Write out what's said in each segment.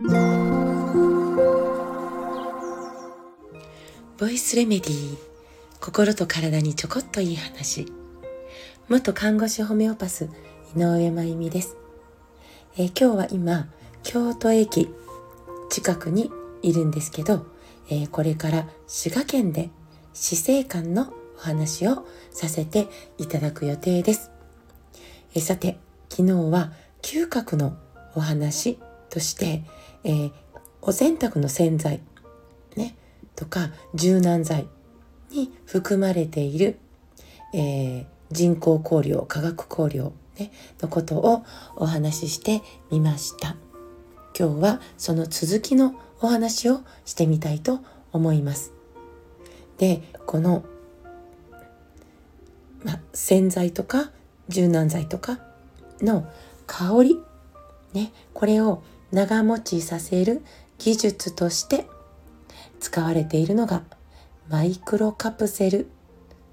ボイスレメディー心と体にちょこっといい話。元看護師ホメオパス井上真由美です、えー、今日は今京都駅近くにいるんですけど、えー、これから滋賀県で死生観のお話をさせていただく予定です、え、さて昨日は嗅覚のお話として、えー、お洗濯の洗剤、ね、とか柔軟剤に含まれている、えー、人工香料、化学香料、ね、のことをお話ししてみました。今日はその続きのお話をしてみたいと思います。で、この、ま、洗剤とか柔軟剤とかの香り、ね、これを長持ちさせる技術として使われているのがマイクロカプセル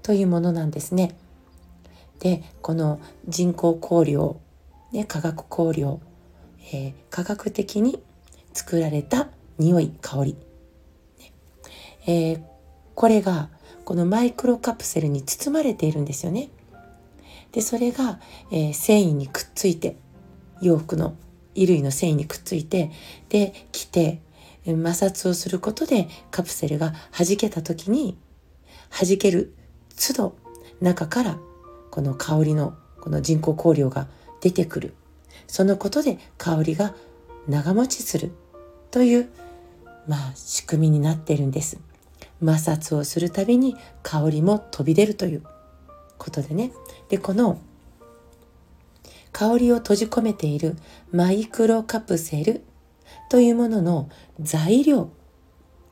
というものなんですね。でこの人工香料、ね、化学香料、えー、科学的に作られた匂い香り、ねえー、これがこのマイクロカプセルに包まれているんですよね。でそれが、えー、繊維にくっついて洋服の衣類の繊維にくっついてで着て摩擦をすることでカプセルが弾けた時に弾ける都度中からこの香りのこの人工香料が出てくる。そのことで香りが長持ちする。というまあ仕組みになってるんです。摩擦をするたびに香りも飛び出るということでね。でこの香りを閉じ込めているマイクロカプセルというものの材料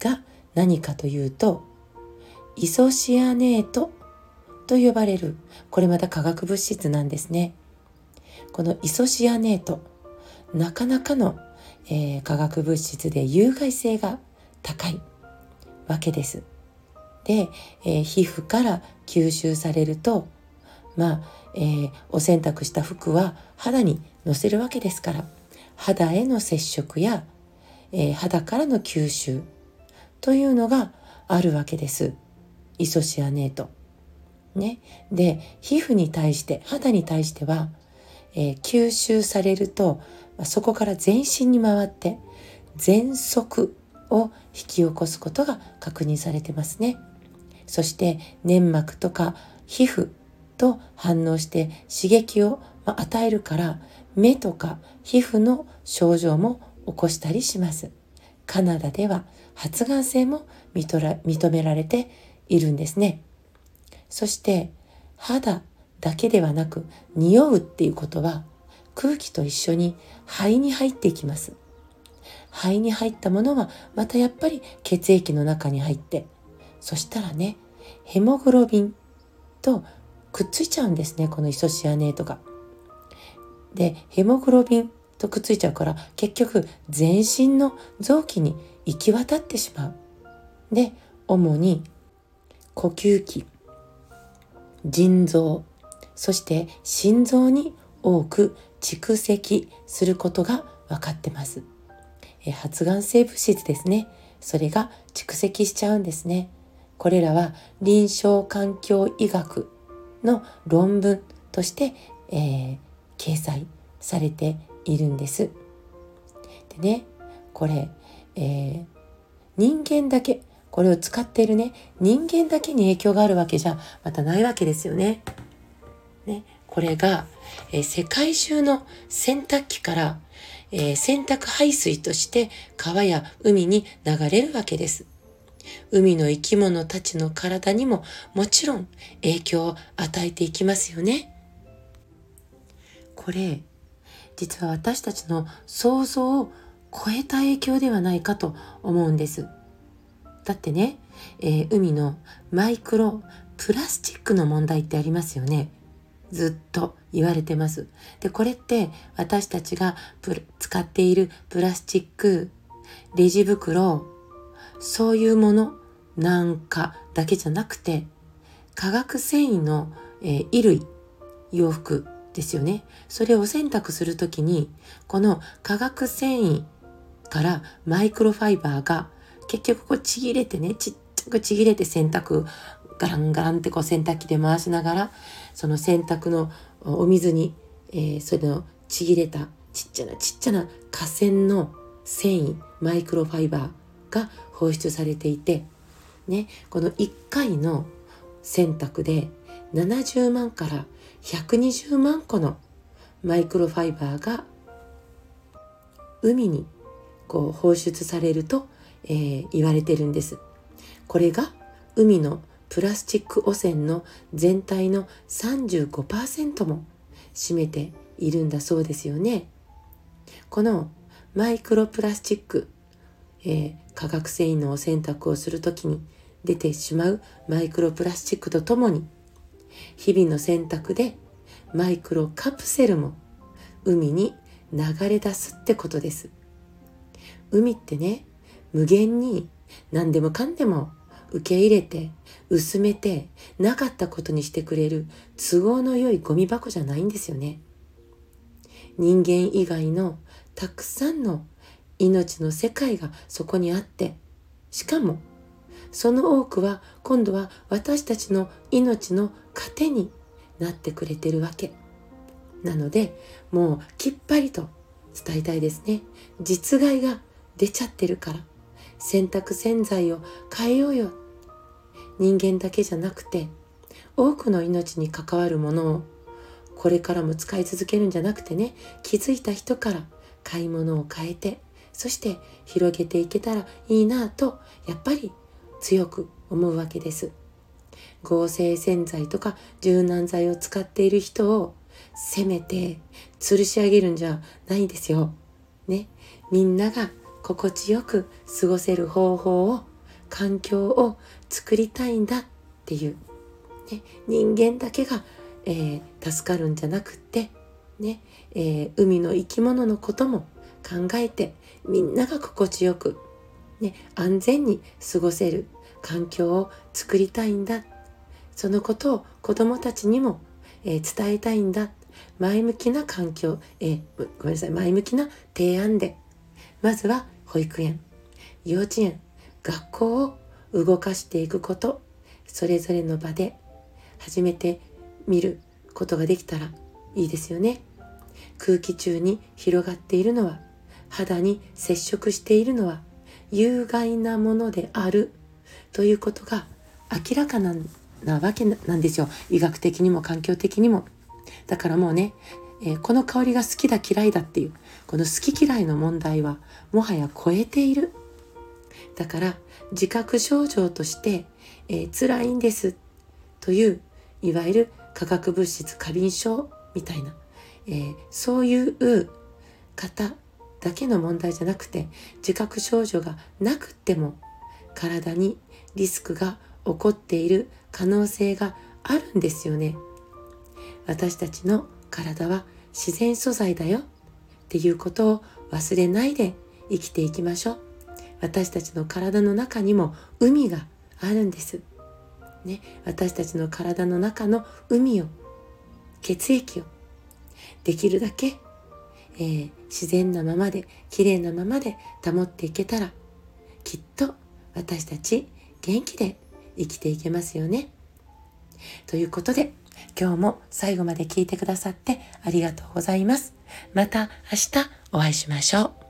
が何かというとイソシアネートと呼ばれるこれまた化学物質なんですね。このイソシアネートなかなかの、えー、化学物質で有害性が高いわけです。で、えー、皮膚から吸収されるとまあ、えー、お洗濯した服は肌にのせるわけですから肌への接触や、えー、肌からの吸収というのがあるわけです。イソシアネート。ね。で、皮膚に対して、肌に対しては、えー、吸収されると、そこから全身に回って、喘息を引き起こすことが確認されてますね。そして粘膜とか皮膚と反応して刺激を与えるから目とか皮膚の症状も起こしたりします。カナダでは発がん性も認められているんですね。そして肌だけではなく匂うっていうことは空気と一緒に肺に入っていきます。肺に入ったものはまたやっぱり血液の中に入ってそしたらねヘモグロビンとくっついちゃうんですねこのイソシアネートが。でヘモグロビンとくっついちゃうから結局全身の臓器に行き渡ってしまう。で主に呼吸器腎臓そして心臓に多く蓄積することが分かってます。え発がん性物質ですね。それが蓄積しちゃうんですね。これらは臨床環境医学の論文として、えー、掲載されているんです。でねこれ、えー、人間だけこれを使っているね人間だけに影響があるわけじゃまたないわけですよね。ねこれが、えー、世界中の洗濯機から、えー、洗濯排水として川や海に流れるわけです。海の生き物たちの体にももちろん影響を与えていきますよね。これ、実は私たちの想像を超えた影響ではないかと思うんです。だってね、えー、海のマイクロプラスチックの問題ってありますよね。ずっと言われてます。で、これって私たちが使っているプラスチック、レジ袋、そういうものなんかだけじゃなくて化学繊維の、えー、衣類洋服ですよね。それを洗濯する時にこの化学繊維からマイクロファイバーが結局こうちぎれてねちっちゃくちぎれて洗濯ガランガランってこう洗濯機で回しながらその洗濯のお水に、えー、それのちぎれたちっちゃなちっちゃな河川の繊維マイクロファイバーが放出されていてねこの1回の洗濯で70万から120万個のマイクロファイバーが海にこう放出されると、えー、言われてるんです。これが海のプラスチック汚染の全体の35%も占めているんだそうですよね。このマイクロプラスチック、えー、化学繊維のお洗濯をする時に出てしまうマイクロプラスチックとともに日々の洗濯でマイクロカプセルも海に流れ出すってことです。海ってね、無限に何でもかんでも受け入れて薄めてなかったことにしてくれる都合の良いゴミ箱じゃないんですよね。人間以外のたくさんの命の世界がそこにあってしかもその多くは今度は私たちの命の糧になってくれてるわけ。なのでもうきっぱりと伝えたいですね。実害が出ちゃってるから。洗濯洗剤を変えようよ。人間だけじゃなくて多くの命に関わるものをこれからも使い続けるんじゃなくてね気づいた人から買い物を変えてそして広げていけたらいいなとやっぱり強く思うわけです。合成洗剤とか柔軟剤を使っている人を責めて吊るし上げるんじゃないんですよ。ね。みんなが心地よく過ごせる方法を環境を作りたいんだっていう、ね、人間だけが、えー、助かるんじゃなくってね、えー、海の生き物のことも考えてみんなが心地よく、ね、安全に過ごせる環境を作りたいんだ。そのことを子どもたちにも、えー、伝えたいんだ。前向きな環境、えー、ごめんなさい前向きな提案で。まずは保育園幼稚園学校を動かしていくこと。それぞれの場で始めてみることができたらいいですよね。空気中に広がっているのは肌に接触しているのは有害なものであるということが明らかなわけなんですよ。医学的にも環境的にも。だからもうね、えー、この香りが好きだ嫌いだっていうこの好き嫌いの問題はもはや超えている。だから自覚症状として、えー、辛いんですといういわゆる化学物質過敏症みたいな、えー、そういう方だけの問題じゃなくて自覚症状がなくても体にリスクが起こっている可能性があるんですよね。私たちの体は自然素材だよっていうことを忘れないで生きていきましょう。私たちの体の中にも海があるんです。ね、私たちの体の中の海を血液をできるだけ、えー、自然なままで綺麗なままで保っていけたらきっと私たち元気で生きていけますよね。ということで今日も最後まで聞いてくださってありがとうございます。また明日お会いしましょう。